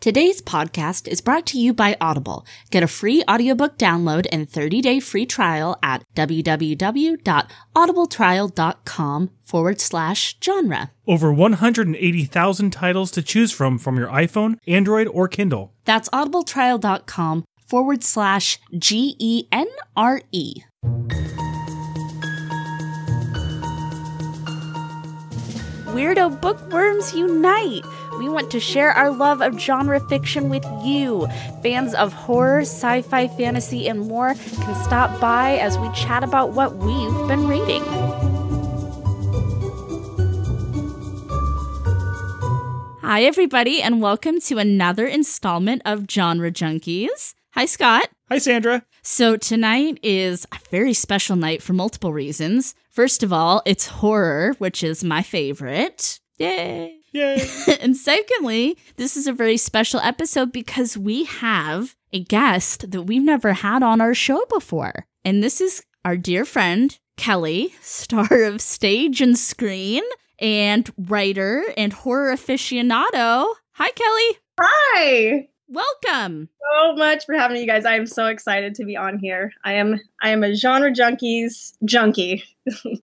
Today's podcast is brought to you by Audible. Get a free audiobook download and 30-day free trial at www.audibletrial.com forward slash genre. Over 180,000 titles to choose from from your iPhone, Android, or Kindle. That's audibletrial.com forward slash G-E-N-R-E. Weirdo Bookworms Unite! We want to share our love of genre fiction with you. Fans of horror, sci fi, fantasy, and more can stop by as we chat about what we've been reading. Hi, everybody, and welcome to another installment of Genre Junkies. Hi, Scott. Hi, Sandra. So, tonight is a very special night for multiple reasons. First of all, it's horror, which is my favorite. Yay! Yay. and secondly, this is a very special episode because we have a guest that we've never had on our show before. And this is our dear friend, Kelly, star of stage and screen, and writer and horror aficionado. Hi, Kelly. Hi. Welcome. So much for having you guys. I am so excited to be on here. I am I am a genre junkies junkie. Yay!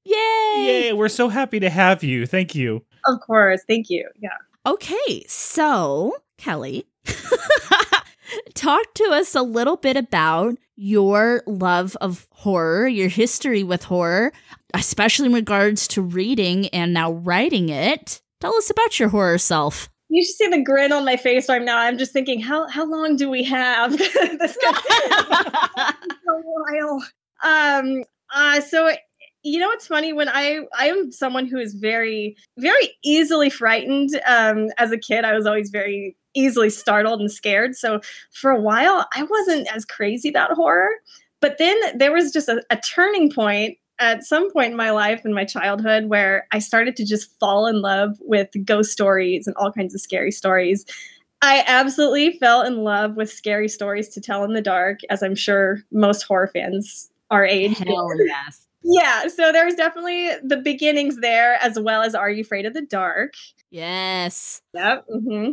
Yay, we're so happy to have you. Thank you. Of course. Thank you. Yeah. Okay, so Kelly, talk to us a little bit about your love of horror, your history with horror, especially in regards to reading and now writing it. Tell us about your horror self. You should see the grin on my face right now. I'm just thinking, how how long do we have? this guy a while. Um. Uh. So you know what's funny when i i am someone who is very very easily frightened um as a kid i was always very easily startled and scared so for a while i wasn't as crazy about horror but then there was just a, a turning point at some point in my life in my childhood where i started to just fall in love with ghost stories and all kinds of scary stories I absolutely fell in love with scary stories to tell in the dark, as I'm sure most horror fans our age. Hell yes yeah so there's definitely the beginnings there as well as are you afraid of the dark yes yep mm-hmm.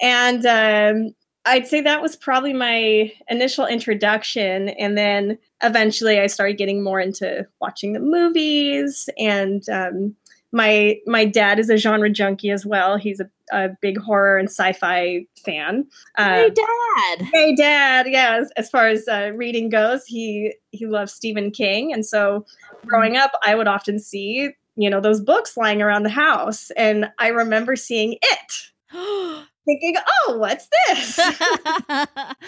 and um, i'd say that was probably my initial introduction and then eventually i started getting more into watching the movies and um, my my dad is a genre junkie as well. He's a, a big horror and sci-fi fan. hey, um, dad. Hey, dad. Yeah, as, as far as uh, reading goes, he he loves Stephen King, and so growing up, I would often see you know those books lying around the house, and I remember seeing it. thinking, "Oh, what's this?"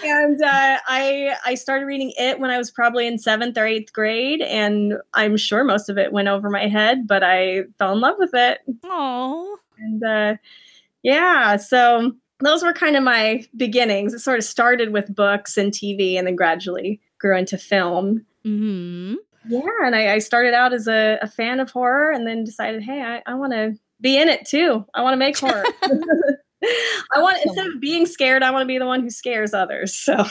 and uh, I I started reading it when I was probably in seventh or eighth grade, and I'm sure most of it went over my head, but I fell in love with it. Oh, and uh, yeah, so those were kind of my beginnings. It sort of started with books and TV, and then gradually grew into film. hmm Yeah, and I, I, started out as a, a, fan of horror, and then decided, hey, I, I want to be in it too. I want to make horror. I want instead of being scared, I want to be the one who scares others. So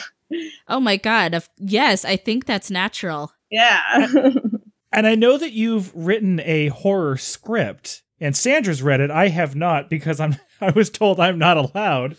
Oh my god. Yes, I think that's natural. Yeah. and I know that you've written a horror script and Sandra's read it. I have not because I'm I was told I'm not allowed.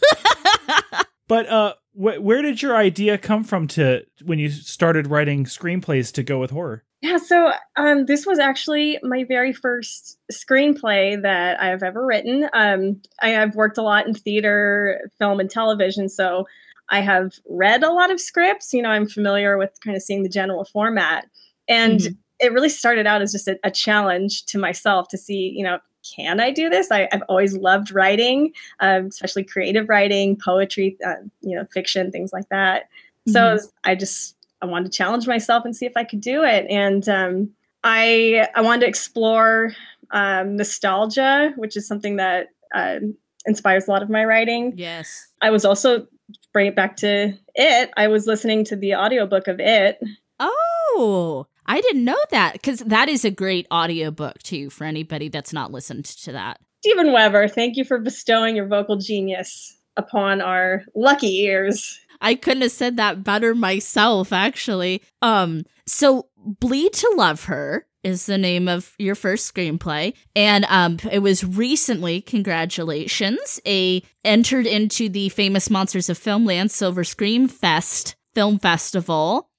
but uh wh- where did your idea come from to when you started writing screenplays to go with horror? Yeah, so um, this was actually my very first screenplay that I've ever written. Um, I, have worked a lot in theater, film, and television, so I have read a lot of scripts. You know, I'm familiar with kind of seeing the general format. And mm-hmm. it really started out as just a, a, challenge to myself to see, you know, can I do this? I, have always loved writing, um, especially creative writing, poetry, uh, you know, fiction, things like that. Mm-hmm. So I just I wanted to challenge myself and see if I could do it. And um, I I wanted to explore um, nostalgia, which is something that uh, inspires a lot of my writing. Yes. I was also bring it back to it. I was listening to the audiobook of it. Oh, I didn't know that because that is a great audiobook too for anybody that's not listened to that. Steven Weber, thank you for bestowing your vocal genius upon our lucky ears. I couldn't have said that better myself, actually. Um, so Bleed to Love Her is the name of your first screenplay, and um, it was recently, congratulations, a entered into the famous Monsters of Filmland Silver Screen Fest Film Festival.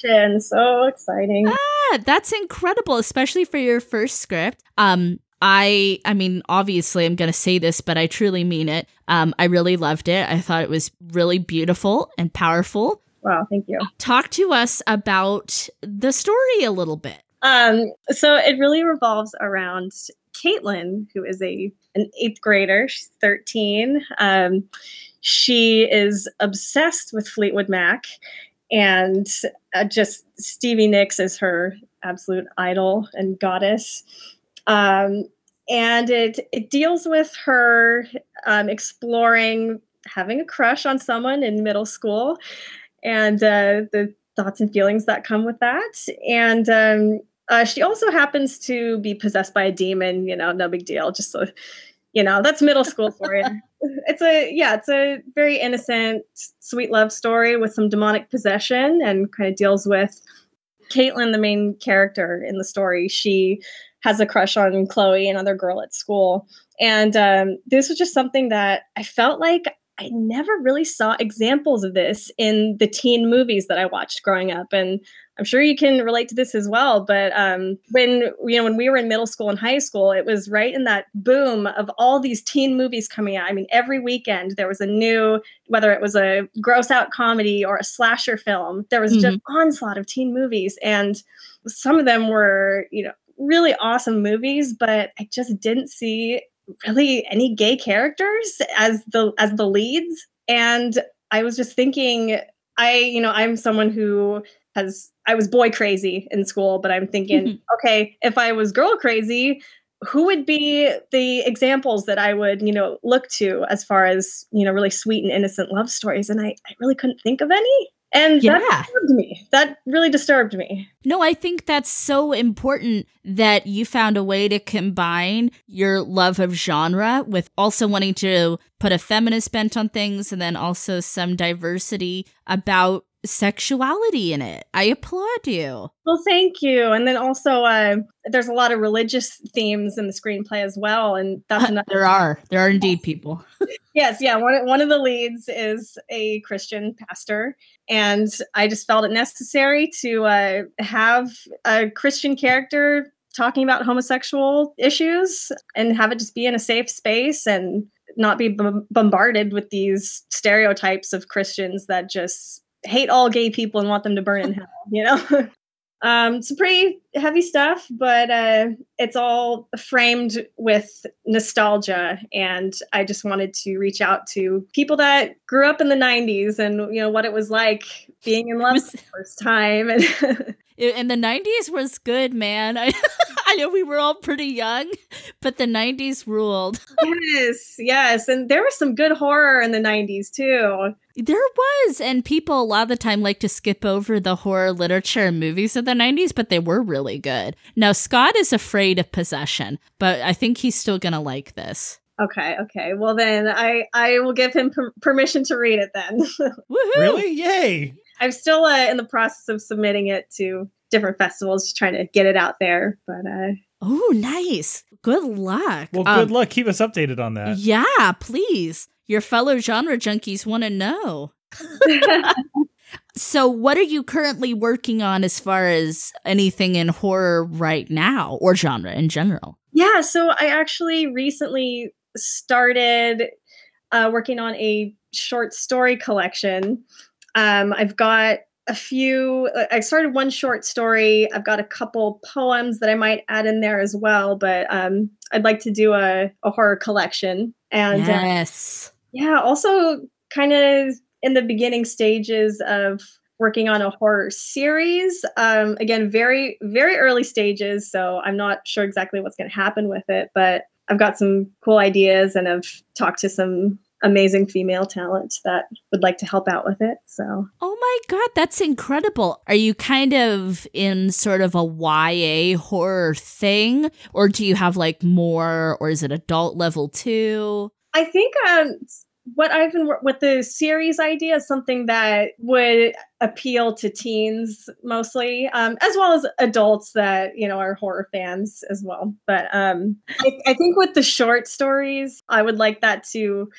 So exciting. Ah, that's incredible, especially for your first script. Um, I I mean, obviously I'm going to say this, but I truly mean it. Um, I really loved it. I thought it was really beautiful and powerful. Wow, thank you. Talk to us about the story a little bit. Um, so it really revolves around Caitlin, who is a an eighth grader. She's 13. Um, she is obsessed with Fleetwood Mac, and uh, just Stevie Nicks is her absolute idol and goddess. Um, and it it deals with her um, exploring having a crush on someone in middle school, and uh, the thoughts and feelings that come with that. And um, uh, she also happens to be possessed by a demon. You know, no big deal. Just so you know, that's middle school for you. it's a yeah, it's a very innocent, sweet love story with some demonic possession, and kind of deals with Caitlin, the main character in the story. She has a crush on Chloe, another girl at school. And um, this was just something that I felt like I never really saw examples of this in the teen movies that I watched growing up. And I'm sure you can relate to this as well. But um, when you know when we were in middle school and high school, it was right in that boom of all these teen movies coming out. I mean, every weekend there was a new, whether it was a gross out comedy or a slasher film, there was mm-hmm. just onslaught of teen movies, and some of them were you know really awesome movies, but I just didn't see really any gay characters as the as the leads. And I was just thinking, I, you know, I'm someone who has I was boy crazy in school, but I'm thinking, mm-hmm. okay, if I was girl crazy, who would be the examples that I would, you know, look to as far as, you know, really sweet and innocent love stories? And I, I really couldn't think of any. And yeah. that disturbed me. That really disturbed me. No, I think that's so important that you found a way to combine your love of genre with also wanting to put a feminist bent on things and then also some diversity about sexuality in it. I applaud you. Well, thank you. And then also, uh, there's a lot of religious themes in the screenplay as well, and that's another. there are there are indeed people. Yes, yeah. One one of the leads is a Christian pastor, and I just felt it necessary to uh, have a Christian character talking about homosexual issues and have it just be in a safe space and not be b- bombarded with these stereotypes of Christians that just hate all gay people and want them to burn in hell, you know? um, some pretty heavy stuff, but uh, it's all framed with nostalgia. And I just wanted to reach out to people that grew up in the 90s and, you know, what it was like being in love was- the first time. And in the 90s was good, man. I, I know we were all pretty young, but the 90s ruled. yes, yes. And there was some good horror in the 90s too. There was. And people a lot of the time like to skip over the horror literature and movies of the 90s, but they were really good. Now, Scott is afraid of possession, but I think he's still going to like this. Okay, okay. Well, then I I will give him per- permission to read it then. really? Yay! I'm still uh, in the process of submitting it to different festivals, just trying to get it out there. But uh, oh, nice. Good luck. Well, good um, luck. Keep us updated on that. Yeah, please. Your fellow genre junkies want to know. so, what are you currently working on as far as anything in horror right now or genre in general? Yeah, so I actually recently started uh, working on a short story collection um, I've got a few, uh, I started one short story. I've got a couple poems that I might add in there as well, but um, I'd like to do a, a horror collection. And uh, yes. Uh, yeah, also kind of in the beginning stages of working on a horror series. Um, again, very, very early stages. So I'm not sure exactly what's going to happen with it, but I've got some cool ideas and I've talked to some amazing female talent that would like to help out with it. So, oh my God, that's incredible. Are you kind of in sort of a YA horror thing, or do you have like more, or is it adult level too? I think um, what I've been with the series idea is something that would appeal to teens mostly, um, as well as adults that you know are horror fans as well. But um, I, I think with the short stories, I would like that to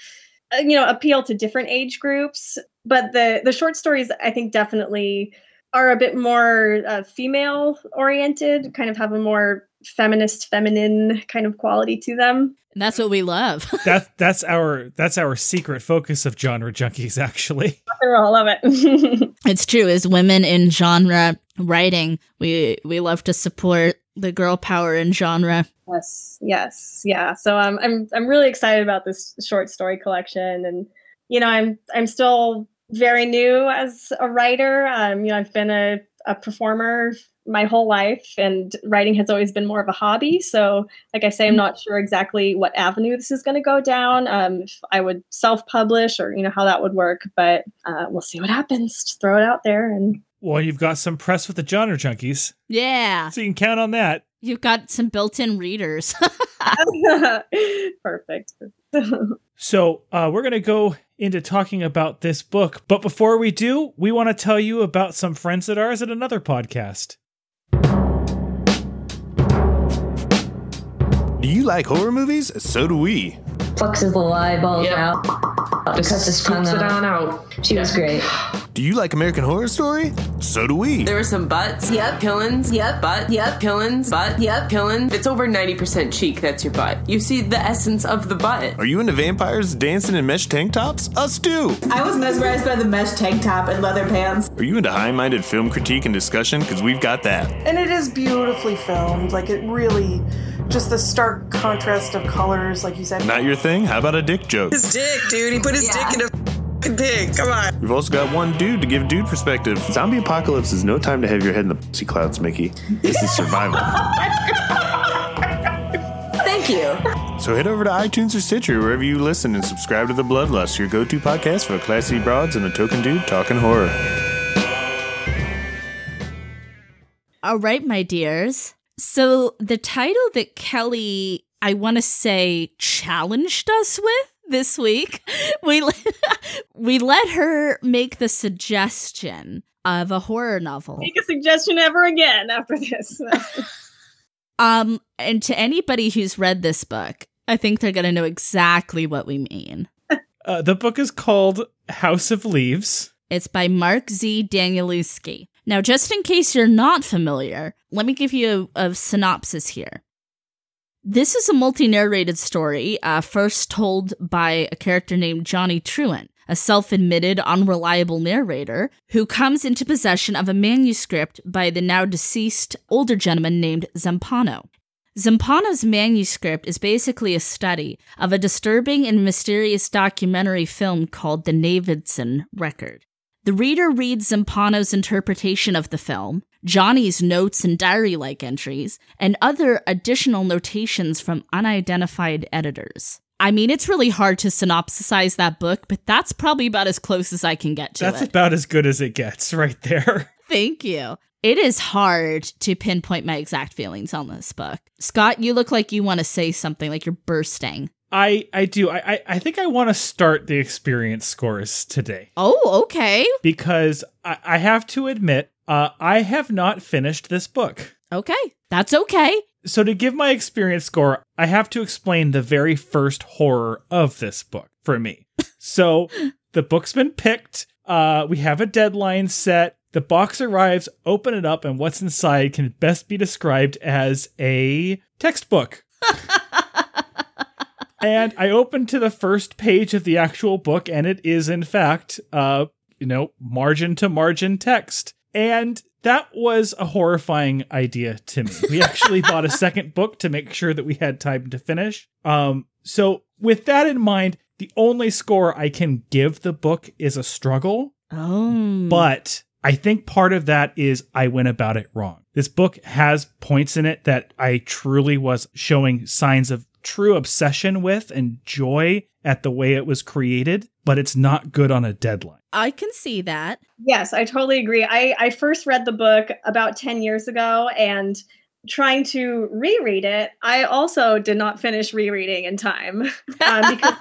you know appeal to different age groups. But the the short stories, I think, definitely are a bit more uh, female oriented, kind of have a more feminist, feminine kind of quality to them. And that's what we love. that that's our that's our secret focus of genre junkies actually. I love it. it's true as women in genre writing, we we love to support the girl power in genre. Yes, yes, yeah. So um, I'm I'm really excited about this short story collection, and you know I'm I'm still very new as a writer. Um, you know I've been a a performer my whole life and writing has always been more of a hobby. So like i say i'm not sure exactly what avenue this is going to go down um, if i would self-publish or you know how that would work but uh, we'll see what happens. Just throw it out there and well you've got some press with the genre junkies. Yeah. So you can count on that you've got some built-in readers perfect so uh, we're going to go into talking about this book but before we do we want to tell you about some friends of ours at another podcast Do you like horror movies? So do we. Fucks his little eyeballs Yep. out. Uh, just Cuts his tongue scoops it on out. She was great. Do you like American Horror Story? So do we. There were some butts. Yep. Killings. Yep. Butt. Yep. Killings. Butt. Yep. Killings. It's over 90% cheek. That's your butt. You see the essence of the butt. Are you into vampires dancing in mesh tank tops? Us too. I was mesmerized by the mesh tank top and leather pants. Are you into high minded film critique and discussion? Because we've got that. And it is beautifully filmed. Like it really, just the stark contrast of colors, like you said. Not your thing? How about a dick joke? His dick, dude. He put his dick in a f***ing pig. Come on. We've also got one dude to give dude perspective. Zombie apocalypse is no time to have your head in the pussy clouds, Mickey. This is survival. Oh Thank you. so head over to iTunes or Stitcher, wherever you listen, and subscribe to The Bloodlust, your go to podcast for classy broads and a token dude talking horror. All right, my dears. So the title that Kelly, I want to say, challenged us with this week, we let, we let her make the suggestion of a horror novel. make a suggestion ever again after this Um, and to anybody who's read this book, I think they're gonna know exactly what we mean. uh, the book is called house of leaves It's by Mark Z. Danielewski. Now, just in case you're not familiar, let me give you a, a synopsis here. This is a multi narrated story, uh, first told by a character named Johnny Truant, a self admitted unreliable narrator who comes into possession of a manuscript by the now deceased older gentleman named Zampano. Zampano's manuscript is basically a study of a disturbing and mysterious documentary film called The Navidson Record. The reader reads Zampano's interpretation of the film, Johnny's notes and diary like entries, and other additional notations from unidentified editors. I mean, it's really hard to synopsisize that book, but that's probably about as close as I can get to it. that's it. about as good as it gets right there Thank you. It is hard to pinpoint my exact feelings on this book. Scott, you look like you want to say something, like you're bursting. I I do. I I, I think I want to start the experience scores today Oh, okay. because I, I have to admit uh, I have not finished this book. Okay. That's okay. So to give my experience score, I have to explain the very first horror of this book for me. So the book's been picked. Uh, we have a deadline set. The box arrives, open it up, and what's inside can best be described as a textbook. and I open to the first page of the actual book, and it is in fact, uh, you know, margin to margin text. And that was a horrifying idea to me. We actually bought a second book to make sure that we had time to finish. Um, so with that in mind, the only score I can give the book is a struggle, Oh. but I think part of that is I went about it wrong. This book has points in it that I truly was showing signs of true obsession with and joy at the way it was created, but it's not good on a deadline. I can see that. Yes, I totally agree. I, I first read the book about 10 years ago and trying to reread it, I also did not finish rereading in time um, because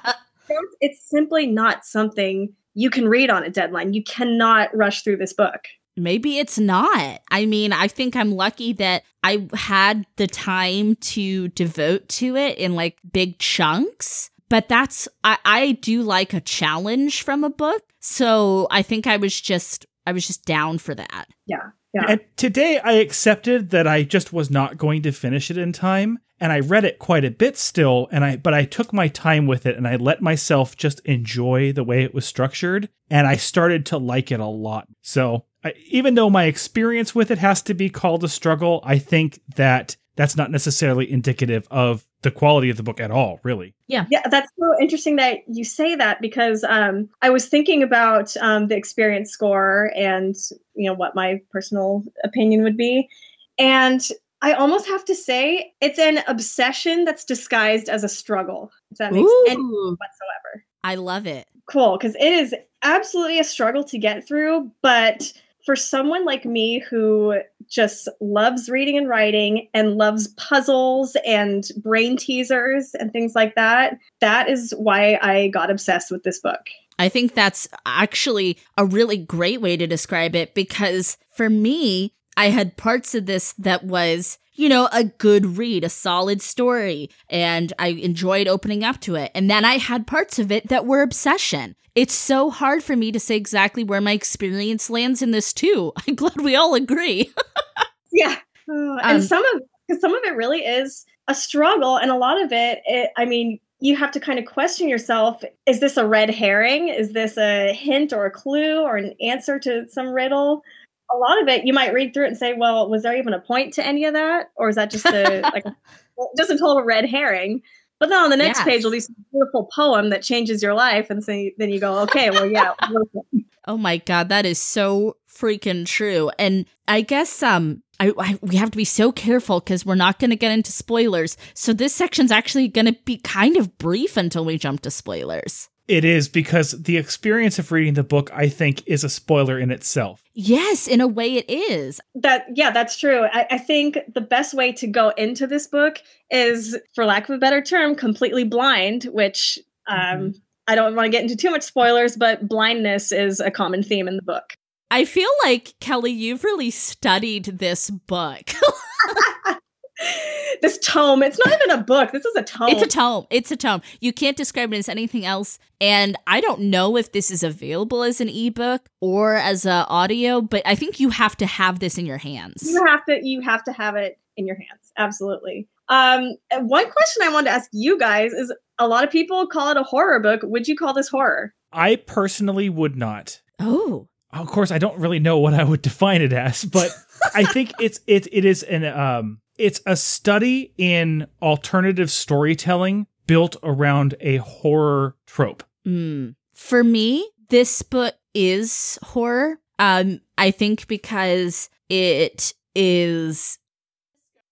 it's simply not something you can read on a deadline. You cannot rush through this book. Maybe it's not. I mean, I think I'm lucky that I had the time to devote to it in like big chunks. But that's, I, I do like a challenge from a book. So I think I was just, I was just down for that. Yeah. Yeah. And today I accepted that I just was not going to finish it in time and I read it quite a bit still and I but I took my time with it and I let myself just enjoy the way it was structured and I started to like it a lot. So, I, even though my experience with it has to be called a struggle, I think that that's not necessarily indicative of the quality of the book at all, really. Yeah. Yeah, that's so interesting that you say that because um, I was thinking about um, the experience score and, you know, what my personal opinion would be. And I almost have to say it's an obsession that's disguised as a struggle. If that makes Ooh. any sense whatsoever. I love it. Cool, because it is absolutely a struggle to get through, but for someone like me who just loves reading and writing and loves puzzles and brain teasers and things like that, that is why I got obsessed with this book. I think that's actually a really great way to describe it because for me, I had parts of this that was, you know, a good read, a solid story, and I enjoyed opening up to it. And then I had parts of it that were obsession. It's so hard for me to say exactly where my experience lands in this too. I'm glad we all agree. yeah. Uh, and Um, some of some of it really is a struggle and a lot of it, it I mean you have to kind of question yourself is this a red herring is this a hint or a clue or an answer to some riddle a lot of it you might read through it and say well was there even a point to any of that or is that just a like just a total red herring but then on the next Yes. page will be some beautiful poem that changes your life and so then you go okay well yeah. Oh my god, that is so freaking true. And I guess um I, I we have to be so careful because we're not going to get into spoilers. So this section's actually going to be kind of brief until we jump to spoilers. It is because the experience of reading the book, I think, is a spoiler in itself. Yes, in a way it is. that yeah that's true I, I think the best way to go into this book is for lack of a better term completely blind which um i don't want to get into too much spoilers but blindness is a common theme in the book I feel like Kelly, you've really studied this book. this tome it's not even a book this is a tome It's a tome. It's a tome. You can't describe it as anything else. And I don't know if this is available as an ebook or as a audio, but I think you have to have this in your hands. you have to you have to have it in your hands absolutely um one question i wanted to ask you guys is a lot of people call it a horror book would you call this horror I personally would not. Oh. Of course, I don't really know what I would define it as, but I think it's it it is an um it's a study in alternative storytelling built around a horror trope. Mm. For me, this book is horror. Um, I think because it is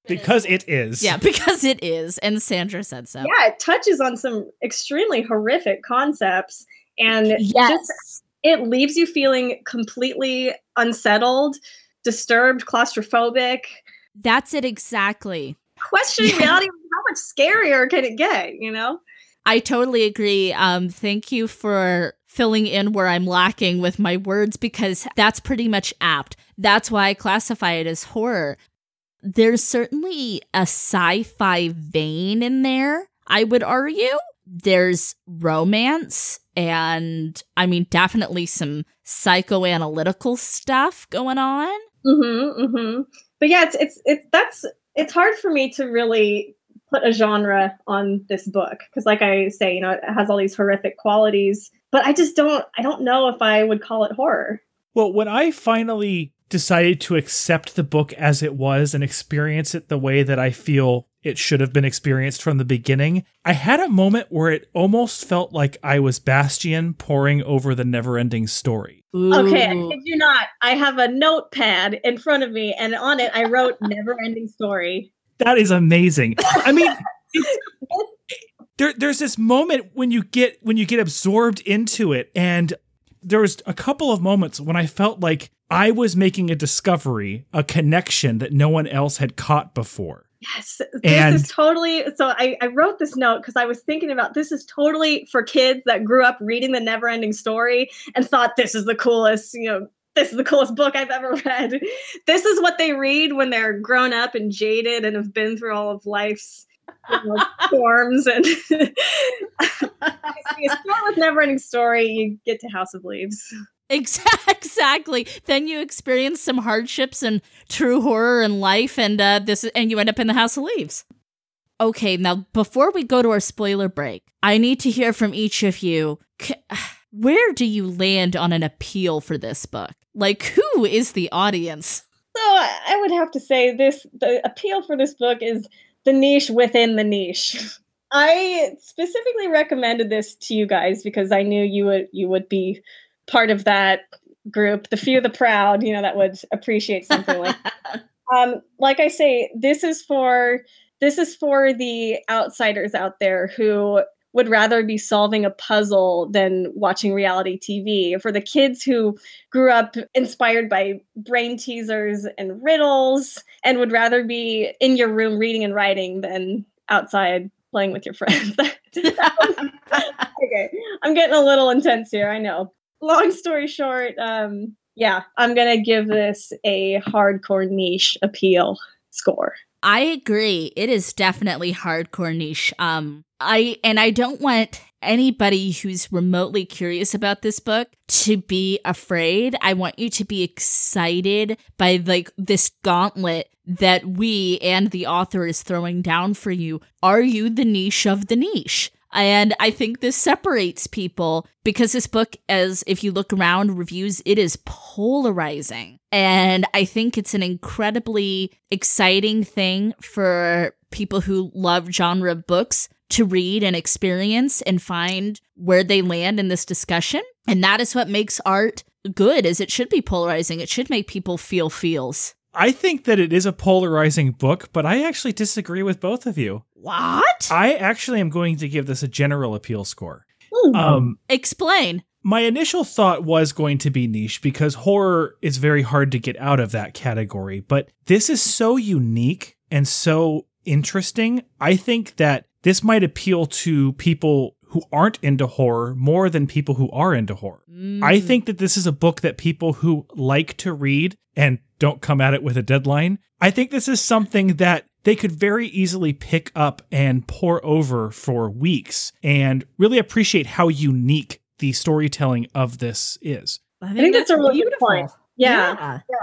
Because it is. yeah, because it is, and Sandra said so. yeah it touches on some extremely horrific concepts and Yes. just it leaves you feeling completely unsettled disturbed claustrophobic That's it exactly. questioning Yeah. reality how much scarier can it get you know I totally agree. Um, thank you for filling in where I'm lacking with my words because that's pretty much apt. That's why I classify it as horror. There's certainly a sci fi vein in there, I would argue. There's romance and, I mean, definitely some psychoanalytical stuff going on. mm-hmm, mm-hmm. But yeah it's it's it's that's it's hard for me to really put a genre on this book because like i say you know it has all these horrific qualities but i just don't i don't know if i would call it horror Well, when I finally decided to accept the book as it was and experience it the way that I feel it should have been experienced from the beginning, I had a moment where it almost felt like I was Bastian poring over the never ending story. Okay, I Ooh. kid you not. I have a notepad in front of me, and on it I wrote "Never Ending Story." That is amazing. I mean, there, there's this moment when you get when you get absorbed into it, and there was a couple of moments when I felt like I was making a discovery, a connection that no one else had caught before. Yes, this And- is totally. So I, I wrote this note because I was thinking about this is totally for kids that grew up reading the Never Ending Story and thought this is the coolest, you know, this is the coolest book I've ever read. This is what they read when they're grown up and jaded and have been through all of life's you know, storms. And you start with Never Ending Story, you get to House of Leaves. Exa- Exactly. Then you experience some hardships and true horror in life, and uh, this, and you end up in the House of Leaves. Okay, now before we go to our spoiler break, I need to hear from each of you. Where do you land on an appeal for this book? Like, who is the audience? So I would have to say this the appeal for this book is the niche within the niche. I specifically recommended this to you guys because I knew you would you would be part of that group, the few the proud, you know, that would appreciate something like um like I say, this is for this is for the outsiders out there who would rather be solving a puzzle than watching reality TV. For the kids who grew up inspired by brain teasers and riddles and would rather be in your room reading and writing than outside playing with your friends. okay, I'm getting a little intense here, I know. Long story short, um, yeah, I'm going to give this a hardcore niche appeal score. I agree. It is definitely hardcore niche. Um, I and I don't want anybody who's remotely curious about this book to be afraid. I want you to be excited by like this gauntlet that we and the author is throwing down for you. Are you the niche of the niche? And I think this separates people because this book, as if you look around reviews, it is polarizing. And I think it's an incredibly exciting thing for people who love genre books to read and experience and find where they land in this discussion. And that is what makes art good is it should be polarizing. It should make people feel feels. I think that it is a polarizing book, but I actually disagree with both of you. What? I actually am going to give this a general appeal score. Hmm. Um, Explain. my initial thought was going to be niche because horror is very hard to get out of that category, but this is so unique and so interesting. I think that this might appeal to people who aren't into horror more than people who are into horror. I mm. think that this is a book that people who like to read and don't come at it with a deadline, I think this is something that they could very easily pick up and pour over for weeks and really appreciate how unique the storytelling of this is. I I think that's, a really good point. Yeah. Yeah.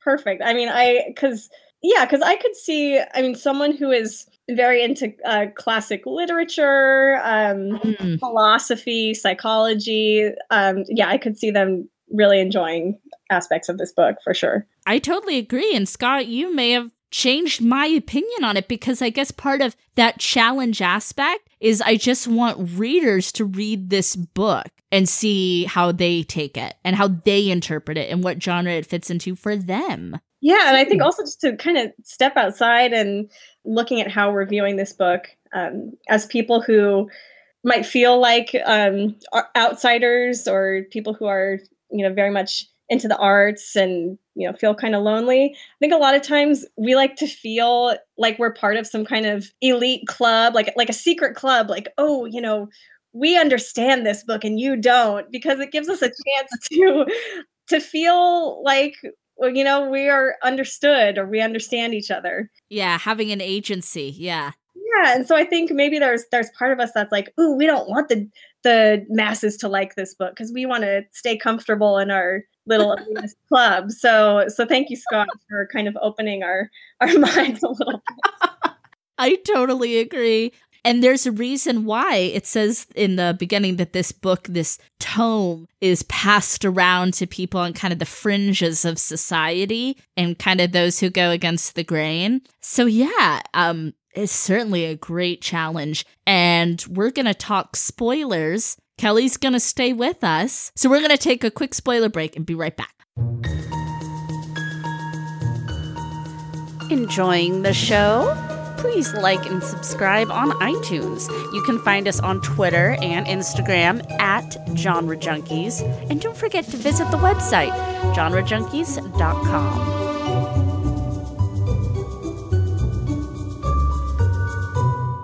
perfect i mean i because yeah because i could see i mean someone who is very into uh, classic literature um, Mm. philosophy psychology um, yeah i could see them really enjoying aspects of this book for sure I totally agree. And Scott, you may have changed my opinion on it because I guess part of that challenge aspect is I just want readers to read this book and see how they take it and how they interpret it and what genre it fits into for them. Yeah and i think also just to kind of step outside and looking at how we're viewing this book um, as people who might feel like um, outsiders or people who are you know very much into the arts and you know feel kind of lonely i think a lot of times we like to feel like we're part of some kind of elite club like like a secret club like oh you know we understand this book and you don't because it gives us a chance to to feel like you know we are understood or we understand each other Yeah, having an agency. Yeah. yeah and so i think maybe there's there's part of us that's like ooh we don't want the the masses to like this book because we want to stay comfortable in our little club so so thank you scott for kind of opening our our minds a little bit. I totally agree. And there's a reason why it says in the beginning that this book, this tome, is passed around to people on kind of the fringes of society and kind of those who go against the grain. So yeah, um, it's certainly a great challenge. And we're gonna talk spoilers. Kelly's gonna stay with us. So we're gonna take a quick spoiler break and be right back. Enjoying the show? Please like and subscribe on iTunes. You can find us on Twitter and Instagram at Genre Junkies. And don't forget to visit the website, genrejunkies.com.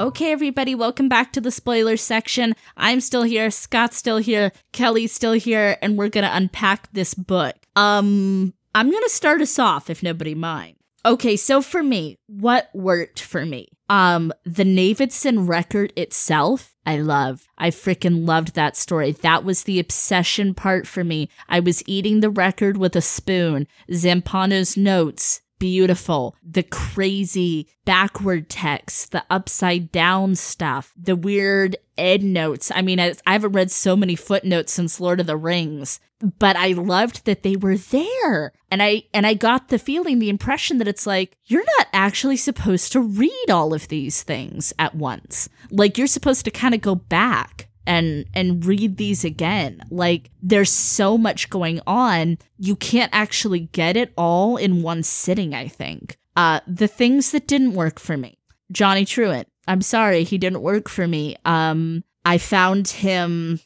Okay, everybody, welcome back to the spoiler section. I'm still here, Scott's still here, Kelly's still here, and we're gonna unpack this book. Um, I'm gonna start us off if nobody mind. Okay, so for me, what worked for me? Um, the Navidson record itself, I love. I freaking loved that story. That was the obsession part for me. I was eating the record with a spoon. Zampano's notes, beautiful. The crazy backward text, the upside down stuff, the weird ed notes. I mean, I, I haven't read so many footnotes since Lord of the Rings, but I loved that they were there. And I and I got the feeling, the impression that it's like you're not actually supposed to read all of these things at once. Like you're supposed to kind of go back and and read these again. Like there's so much going on, you can't actually get it all in one sitting, I think. Uh the things that didn't work for me. Johnny Truant. I'm sorry, he didn't work for me. Um I found him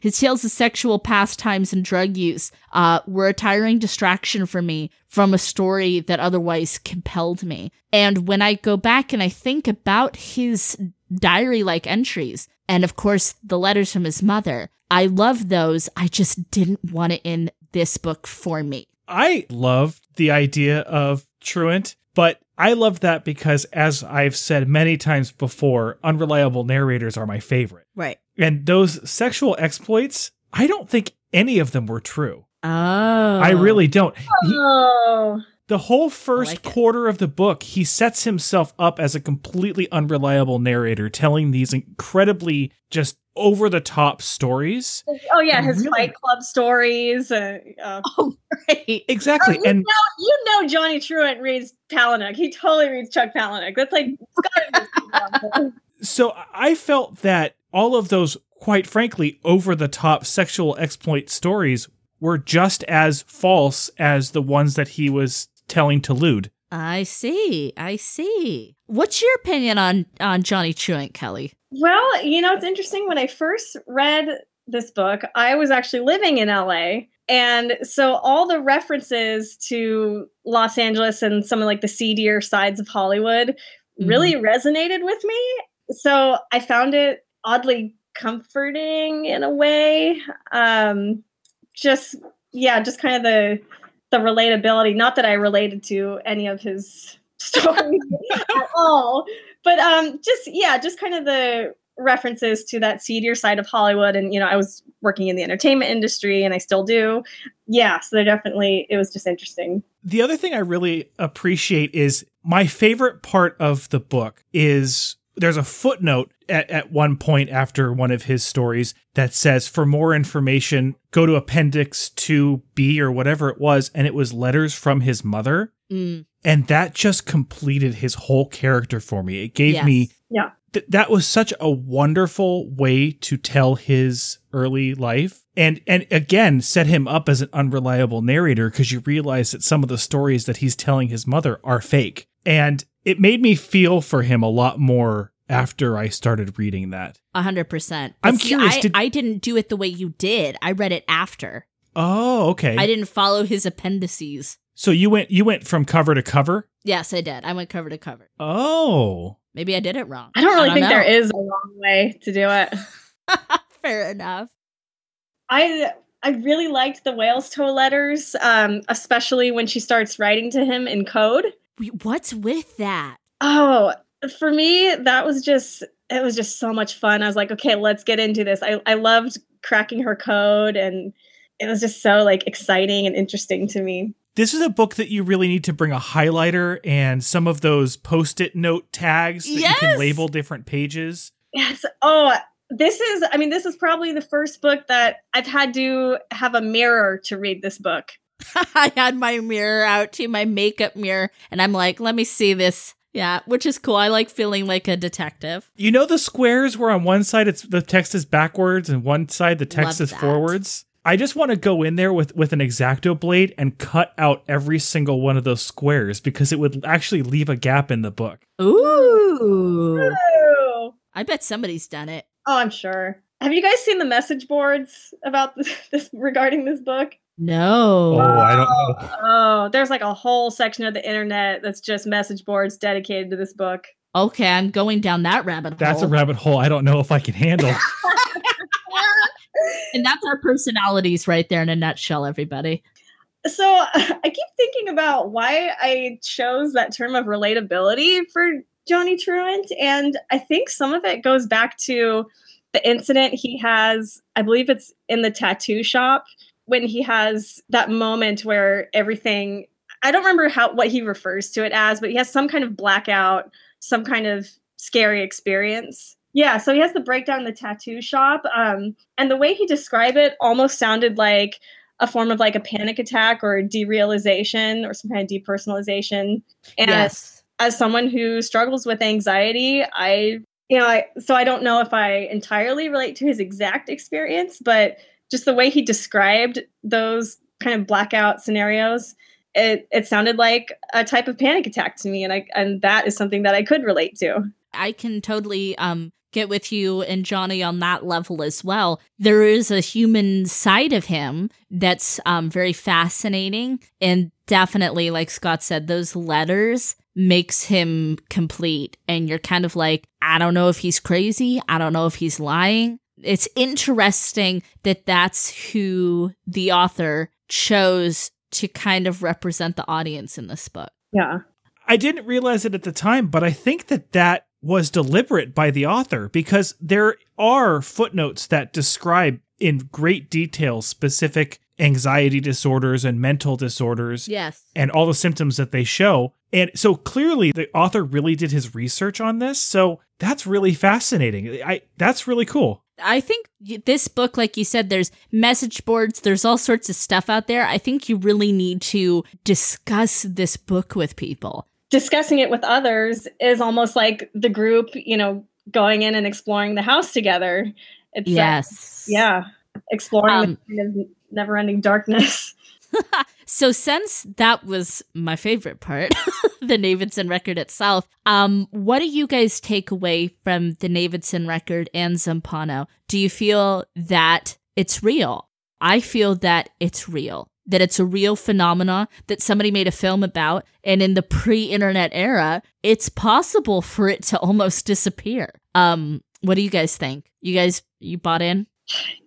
his tales of sexual pastimes and drug use uh, were a tiring distraction for me from a story that otherwise compelled me. And when I go back and I think about his diary like entries, and of course the letters from his mother, I love those. I just didn't want it in this book for me. I love the idea of truant, but I love that because, as I've said many times before, unreliable narrators are my favorite. Right. And those sexual exploits, I don't think any of them were true. Oh. I really don't. He- Oh. The whole first like it. quarter of the book, he sets himself up as a completely unreliable narrator, telling these incredibly just over the top stories. Oh yeah, his Really? Fight Club stories. Uh, uh, Oh, right. Exactly. you and know, you know, Johnny Truant reads Palahniuk. He totally reads Chuck Palahniuk. That's like it's gotta be so I felt that all of those, quite frankly, over the top sexual exploit stories were just as false as the ones that he was telling to Lude. I see. I see. What's your opinion on on Johnny Truant, Kelly? Well, you know, it's interesting. When I first read this book, I was actually living in LA. And so all the references to Los Angeles and some of like the seedier sides of Hollywood really resonated with me. So I found it oddly comforting in a way. Um, just yeah, just kind of the the relatability. Not that I related to any of his stories at all, but um, just yeah, just kind of the references to that seedier side of Hollywood. And you know, I was working in the entertainment industry, and I still do. Yeah, so they're definitely it was just interesting. The other thing I really appreciate is my favorite part of the book is there's a footnote at, at one point after one of his stories that says, for more information, go to Appendix 2B or whatever it was. And it was letters from his mother. Mm. And that just completed his whole character for me. It gave me Yeah. Th- that was such a wonderful way to tell his early life and and again set him up as an unreliable narrator because you realize that some of the stories that he's telling his mother are fake and it made me feel for him a lot more after I started reading that. A hundred percent. I'm see, curious, I, did- I didn't do it the way you did. I read it after. Oh, okay. I didn't follow his appendices. so you went you went from cover to cover? Yes, I did. I went cover to cover. Oh. Maybe I did it wrong. I don't really think there know. is a wrong way to do it. Fair enough. I I really liked the Whalestoe letters, um, especially when she starts writing to him in code. What's with that? Oh, for me, that was just it was just so much fun. I was like, okay, let's get into this. I, I loved cracking her code and it was just so like exciting and interesting to me. This is a book that you really need to bring a highlighter and some of those post-it note tags that you can label different pages. Yes. Oh, this is I mean, this is probably the first book that I've had to have a mirror to read this book. I had my mirror out to my makeup mirror, and I'm like, let me see this. Yeah, which is cool. I like feeling like a detective. You know the squares where on one side it's the text is backwards and one side the text Love is that. forwards? I just want to go in there with with an exacto blade and cut out every single one of those squares because it would actually leave a gap in the book. Ooh. Oh, I bet somebody's done it. oh I'm sure. Have you guys seen the message boards about this, this regarding this book? No. Oh, I don't know. Oh, there's like a whole section of the internet that's just message boards dedicated to this book. Okay, I'm going down that rabbit hole. That's a rabbit hole I don't know if I can handle. and that's our personalities right there in a nutshell, everybody. so I keep thinking about why I chose that term of relatability for Johnny Truant, and I think some of it goes back to the incident he has. I believe it's in the tattoo shop when he has that moment where everything. I don't remember how what he refers to it as, but he has some kind of blackout, some kind of scary experience. Yeah, so he has the breakdown in the tattoo shop, um, and the way he described it almost sounded like a form of like a panic attack or derealization or some kind of depersonalization. And yes. as someone who struggles with anxiety, I, you know, I, so I don't know if I entirely relate to his exact experience, but just the way he described those kind of blackout scenarios, it, it sounded like a type of panic attack to me. And I, and that is something that I could relate to. I can totally um get with you and Johnny on that level as well. There is a human side of him that's um very fascinating and definitely like Scott said those letters makes him complete and you're kind of like I don't know if he's crazy, I don't know if he's lying. It's interesting that that's who the author chose to kind of represent the audience in this book. Yeah. I didn't realize it at the time, but I think that that was deliberate by the author because there are footnotes that describe in great detail specific anxiety disorders and mental disorders Yes. and all the symptoms that they show. And so clearly the author really did his research on this. So that's really fascinating. I that's really cool. I think this book, like you said, there's message boards, there's all sorts of stuff out there. I think you really need to discuss this book with people. Discussing it with others is almost like the group, you know, going in and exploring the house together. It's uh, Yes. yeah, exploring Um, the kind of never-ending darkness. So since that was my favorite part, the Navidson record itself, um, what do you guys take away from the Navidson record and Zampano? Do you feel that it's real? I feel that it's real. That it's a real phenomena that somebody made a film about, and in the pre-internet era, it's possible for it to almost disappear. Um, what do you guys think? You guys, you bought in?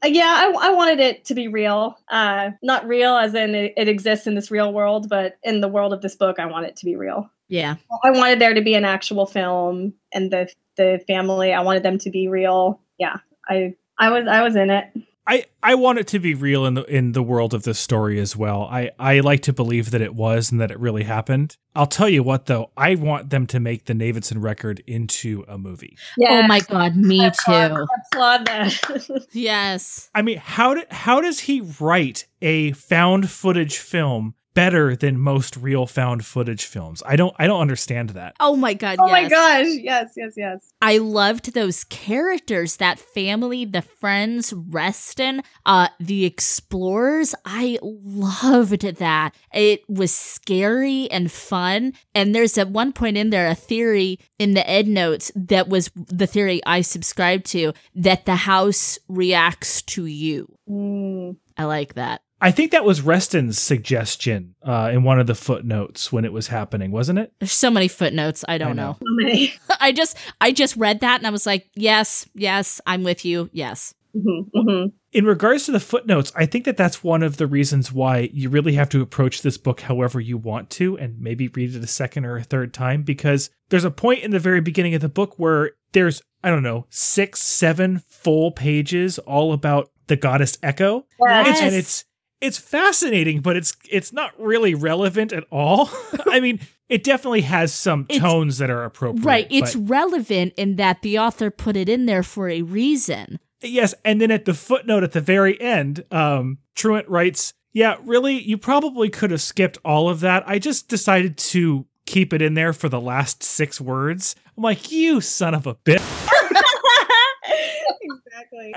Uh, yeah, I, I wanted it to be real. Uh, not real as in it, it exists in this real world, but in the world of this book, I want it to be real. Yeah. I wanted there to be an actual film, and the the family. I wanted them to be real. Yeah, I I was I was in it. I, I want it to be real in the in the world of this story as well. I, I like to believe that it was and that it really happened. I'll tell you what though, I want them to make the Navidson record into a movie. Oh my god, me too. applaud that. yes. I mean, how did how does he write a found footage film better than most real found footage films? I don't I don't understand that. Oh my god, oh yes. my gosh, yes, yes, yes. I loved those characters, that family, the friends, Reston, uh, the explorers. I loved that. It was scary and fun. And there's at one point in there a theory in the ed notes that was the theory I subscribed to that the house reacts to you. Mm. I like that. I think that was Reston's suggestion uh, in one of the footnotes when it was happening, wasn't it? There's so many footnotes. I don't I know. know. So many. I just I just read that and I was like, yes, yes, I'm with you. Yes. Mhm, mhm. In regards to the footnotes, I think that that's one of the reasons why you really have to approach this book however you want to and maybe read it a second or a third time because there's a point in the very beginning of the book where there's, I don't know, six, seven full pages all about the goddess Echo. Yes. and it's it's fascinating, but it's it's not really relevant at all. I mean, it definitely has some It's- tones that are appropriate. Right. It's but- relevant in that the author put it in there for a reason. yes, and then at the footnote at the very end, um, Truant writes, "Yeah, really, you probably could have skipped all of that. I just decided to keep it in there for the last six words." I'm like, "You son of a bitch!"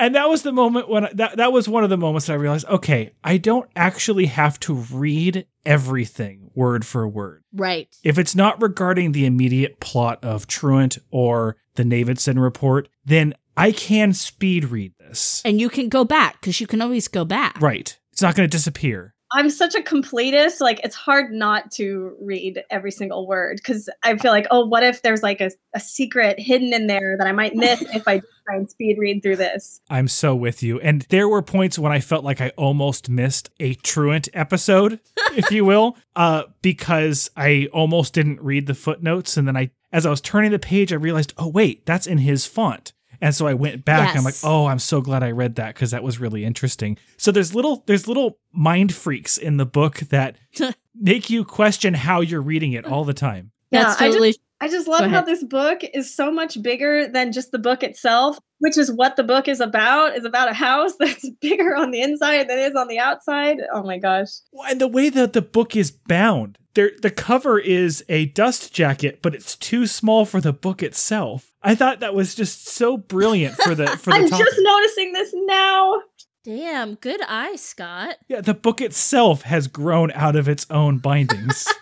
Exactly. And that was the moment when I, that that was one of the moments that I realized, okay, I don't actually have to read everything word for word. Right. If it's not regarding the immediate plot of Truant or the Navidson report, then I can speed read this. And you can go back because you can always go back. Right. It's not going to disappear. I'm such a completist. Like it's hard not to read every single word because I feel like, oh, what if there's like a, a secret hidden in there that I might miss if I try and speed read through this? I'm so with you. And there were points when I felt like I almost missed a truant episode, if you will, uh, because I almost didn't read the footnotes. And then I, as I was turning the page, I realized, oh, wait, that's in his font. And so I went back and I'm like, oh, I'm so glad I read that because that was really interesting. So there's little there's little mind freaks in the book that make you question how you're reading it all the time. That's I just- totally I just love how this book is so much bigger than just the book itself, which is what the book is about. Is about a house that's bigger on the inside than it is on the outside. Oh my gosh. Well, And the way that the book is bound, there the cover is a dust jacket, but it's too small for the book itself. I thought that was just so brilliant for the for the I'm topic. just noticing this now. damn good eye, Scott. yeah, the book itself has grown out of its own bindings.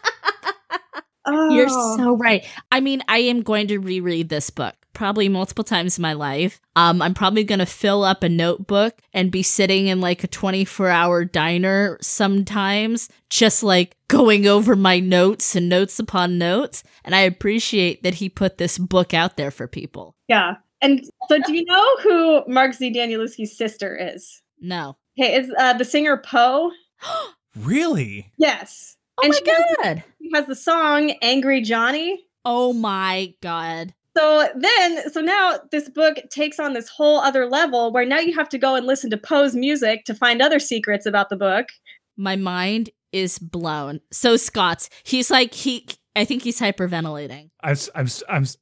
Oh. You're so right. I mean, I am going to reread this book probably multiple times in my life. Um, I'm probably going to fill up a notebook and be sitting in like a 24 hour diner sometimes, just like going over my notes and notes upon notes. And I appreciate that he put this book out there for people. yeah. And so, do you know who Mark Z. Danielewski's sister is? No. Hey, it's uh, the singer Poe. really? Yes. Oh and my she has, God. she has the song "Angry Johnny." Oh my God. So then, so now this book takes on this whole other level where now you have to go and listen to Poe's music to find other secrets about the book. My mind is blown. So Scott's, he's like, he, I think he's hyperventilating. I'm I'm. I'm.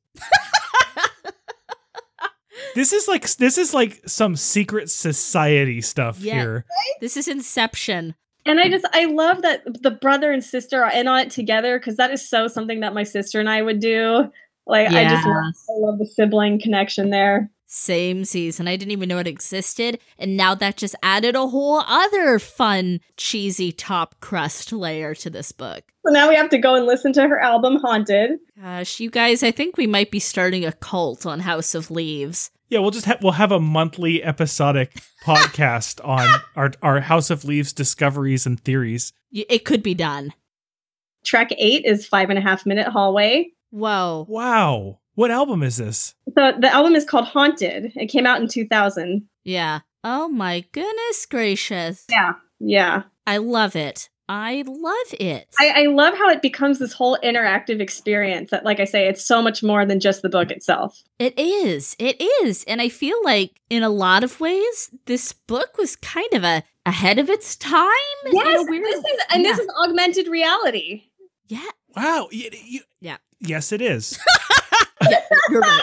This is like this is like some secret society stuff Yeah. here. This is Inception. And I just, I love that the brother and sister are in on it together because that is so something that my sister and I would do. Like, I just love, I love the sibling connection there. Same season. I didn't even know it existed. And now that just added a whole other fun, cheesy top crust layer to this book. So now we have to go and listen to her album Haunted. Gosh, you guys, I think we might be starting a cult on House of Leaves. Yeah, we'll just have we'll have a monthly episodic podcast on our our House of Leaves discoveries and theories. It could be done. Track eight is Five and a Half Minute Hallway. Whoa. Wow. What album is this? So the album is called Haunted. It came out in 2000. Yeah. Oh my goodness gracious. Yeah. Yeah. I love it. I love it. I, I love how it becomes this whole interactive experience that, like I say, it's so much more than just the book itself. It is. It is. And I feel like in a lot of ways, this book was kind of a ahead of its time. in a Yes, weird- this is, and this is augmented reality. Yeah. Wow. y- y- Yeah. Yes, it is. yeah, you're right.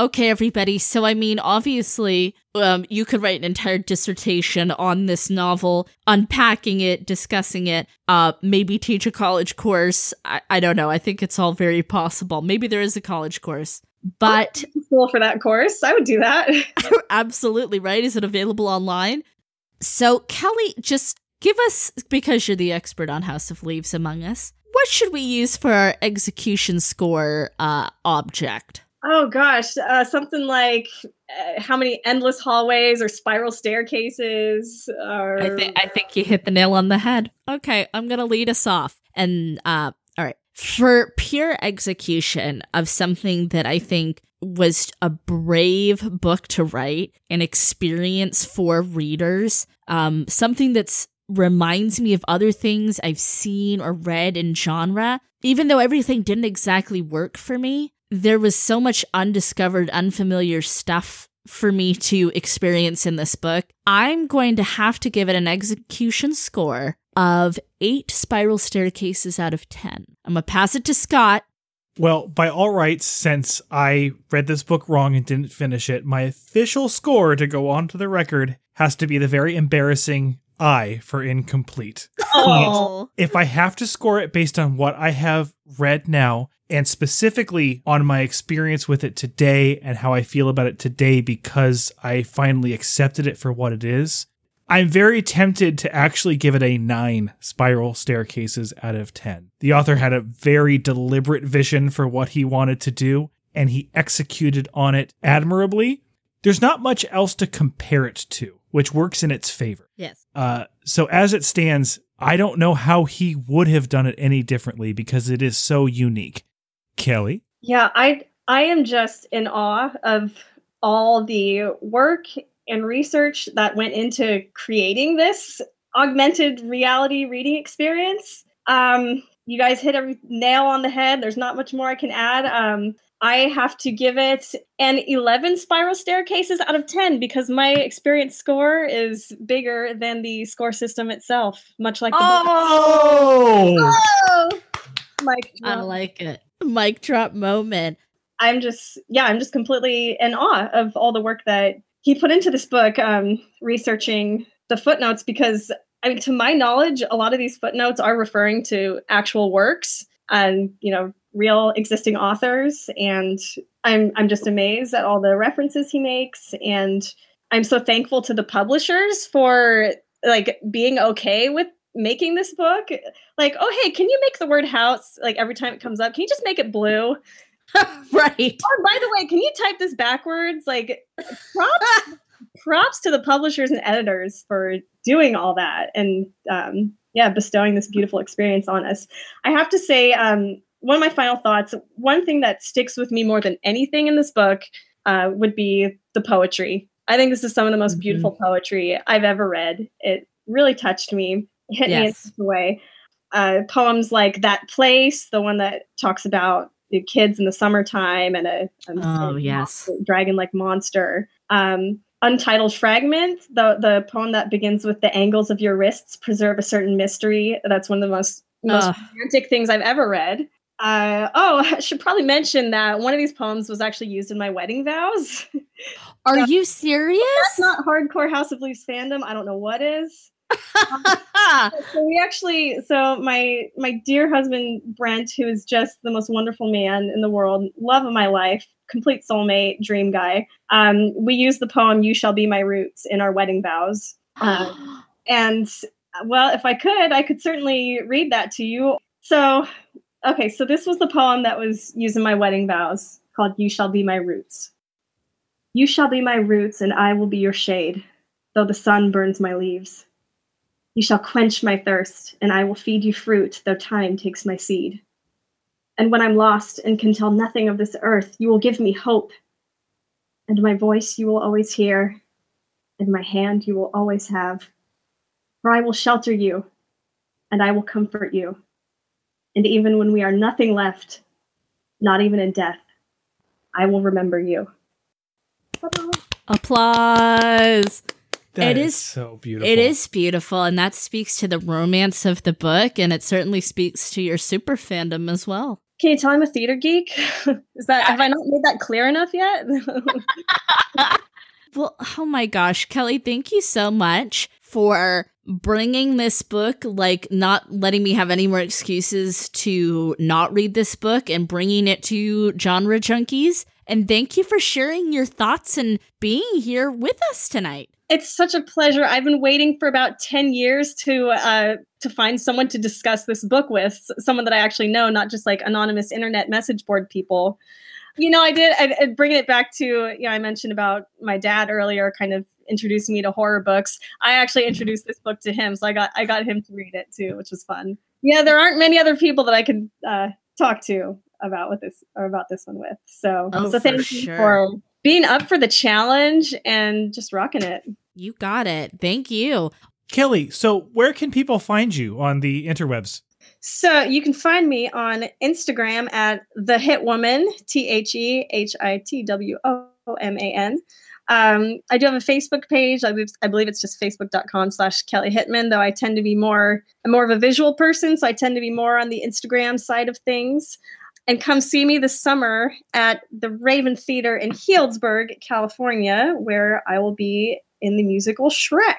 Okay, everybody. So, I mean, obviously, um, you could write an entire dissertation on this novel, unpacking it, discussing it, uh, maybe teach a college course. I, I don't know. I think it's all very possible. Maybe there is a college course, but Cool for that course. I would do that. absolutely right. Is it available online? So, Kelly, just give us, because you're the expert on House of Leaves among us, what should we use for our execution score uh, object? Oh gosh, uh, something like uh, how many endless hallways or spiral staircases? Or I think I think you hit the nail on the head. Okay, I'm gonna lead us off. And uh all right. For pure execution of something that I think was a brave book to write, an experience for readers, um, something that's reminds me of other things I've seen or read in genre. Even though everything didn't exactly work for me, there was so much undiscovered, unfamiliar stuff for me to experience in this book. I'm going to have to give it an execution score of eight spiral staircases out of 10. I'm going to pass it to Scott. Well, by all rights, since I read this book wrong and didn't finish it, my official score to go on to the record has to be the very embarrassing I for incomplete. Oh, If I have to score it based on what I have read now, and specifically on my experience with it today and how I feel about it today because I finally accepted it for what it is, I'm very tempted to actually give it a nine spiral staircases out of 10. The author had a very deliberate vision for what he wanted to do, and he executed on it admirably. There's not much else to compare it to, which works in its favor. Yes. Uh, so as it stands, I don't know how he would have done it any differently because it is so unique. Kelly? Yeah, I I am just in awe of all the work and research that went into creating this augmented reality reading experience. Um, you guys hit a nail on the head. There's not much more I can add. Um, I have to give it an 11 spiral staircases out of 10 because my experience score is bigger than the score system itself, much like the Oh! oh! Mike I like it. Mic drop moment. I'm just yeah, I'm just completely in awe of all the work that he put into this book, um, researching the footnotes because I mean, to my knowledge, a lot of these footnotes are referring to actual works and you know real existing authors, and I'm I'm just amazed at all the references he makes, and I'm so thankful to the publishers for like being okay with making this book. Like, oh hey, can you make the word house like every time it comes up? Can you just make it blue? right. Oh, by the way, can you type this backwards? Like, props, props to the publishers and editors for doing all that and, um, yeah, bestowing this beautiful experience on us. I have to say, um, one of my final thoughts. One thing that sticks with me more than anything in this book uh, would be the poetry. I think this is some of the most Mhm. beautiful poetry I've ever read. It really touched me, hit me in such a way. Uh, poems like that place, the one that talks about the kids in the summertime and a, a- Oh, a yes. dragon like monster. Um, Untitled Fragment, the the poem that begins with the angles of your wrists preserve a certain mystery. That's one of the most most Ugh. romantic things I've ever read. Uh, oh, I should probably mention that one of these poems was actually used in my wedding vows. Are you serious? That's not hardcore House of Leaves fandom. I don't know what is. so we actually so my my dear husband brent who is just the most wonderful man in the world love of my life complete soulmate dream guy. Um we use the poem you shall be my roots in our wedding vows. Um, and well if i could i could certainly read that to you. So okay so this was the poem that was used in my wedding vows called you shall be my roots. You shall be my roots and i will be your shade though the sun burns my leaves. You shall quench my thirst, and I will feed you fruit, though time takes my seed. And when I'm lost and can tell nothing of this earth, you will give me hope. And my voice you will always hear, and my hand you will always have. For I will shelter you, and I will comfort you. And even when we are nothing left, not even in death, I will remember you. Applause. That It is is- so beautiful. It is beautiful, and that speaks to the romance of the book, and it certainly speaks to your super fandom as well. Can you tell I'm a theater geek? Is that have I not made that clear enough yet? Well, oh my gosh, Kelly, thank you so much for bringing this book, like not letting me have any more excuses to not read this book and bringing it to genre junkies. And thank you for sharing your thoughts and being here with us tonight. It's such a pleasure. I've been waiting for about 10 years to uh, to find someone to discuss this book with, someone that I actually know, not just like anonymous internet message board people. You know, I did, I, I bringing it back to, you know, I mentioned about my dad earlier, kind of introducing me to horror books. I actually introduced this book to him, so I got I got him to read it too, which was fun. Yeah, there aren't many other people that I could uh, talk to about what this or about this one with. So, Oh, so thank you sure. for being up for the challenge and just rocking it. You got it. Thank you. Kelly, so where can people find you on the interwebs? So you can find me on Instagram at the Hit Woman, T H E H I T W O M A N. Um, I do have a Facebook page. I believe, I believe it's just facebook.com slash Kelly Hitman, though I tend to be more, I'm more of a visual person, so I tend to be more on the Instagram side of things. And come see me this summer at the Raven Theater in Healdsburg, California, where I will be in the musical Shrek.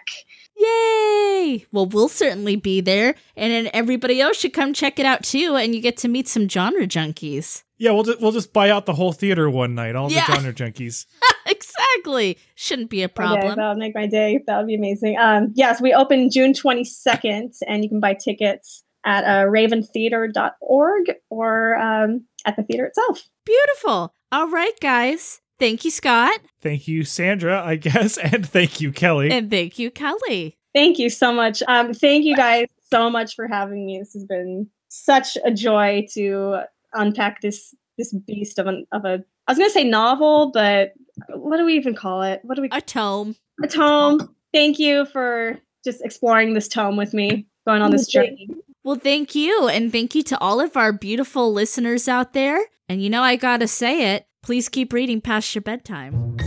Yay! Well, we'll certainly be there, and then everybody else should come check it out too, and you get to meet some genre junkies. Yeah, we'll just, we'll just buy out the whole theater one night, all Yeah. the genre junkies. exactly. Shouldn't be a Okay, problem. that would make my day. That would be amazing. Um, yes, we open June 22nd, and you can buy tickets at uh, raventheater.org or um, at the theater itself. Beautiful. All right, guys. Thank you, Scott. Thank you, Sandra, I guess, and thank you, Kelly. And thank you, Kelly. Thank you so much. Um, thank you guys so much for having me. This has been such a joy to unpack this this beast of an of a I was gonna say novel, but what do we even call it? What do we A tome. a tome? Thank you for just exploring this tome with me, going on this journey. Well, thank you. And thank you to all of our beautiful listeners out there. And you know, I gotta say it. Please keep reading past your bedtime.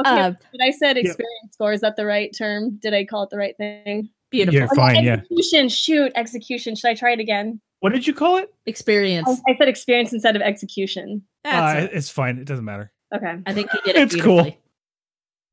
Okay, Uh, did I said experience score? Is that the right term? Did I call it the right thing? Beautiful. You're fine, yeah. Execution. Shoot, execution. Should I try it again? What did you call it? Experience. I, I said experience instead of execution. That's Uh, it. it's fine. It doesn't matter. Okay. I think you did it It's cool. beautifully.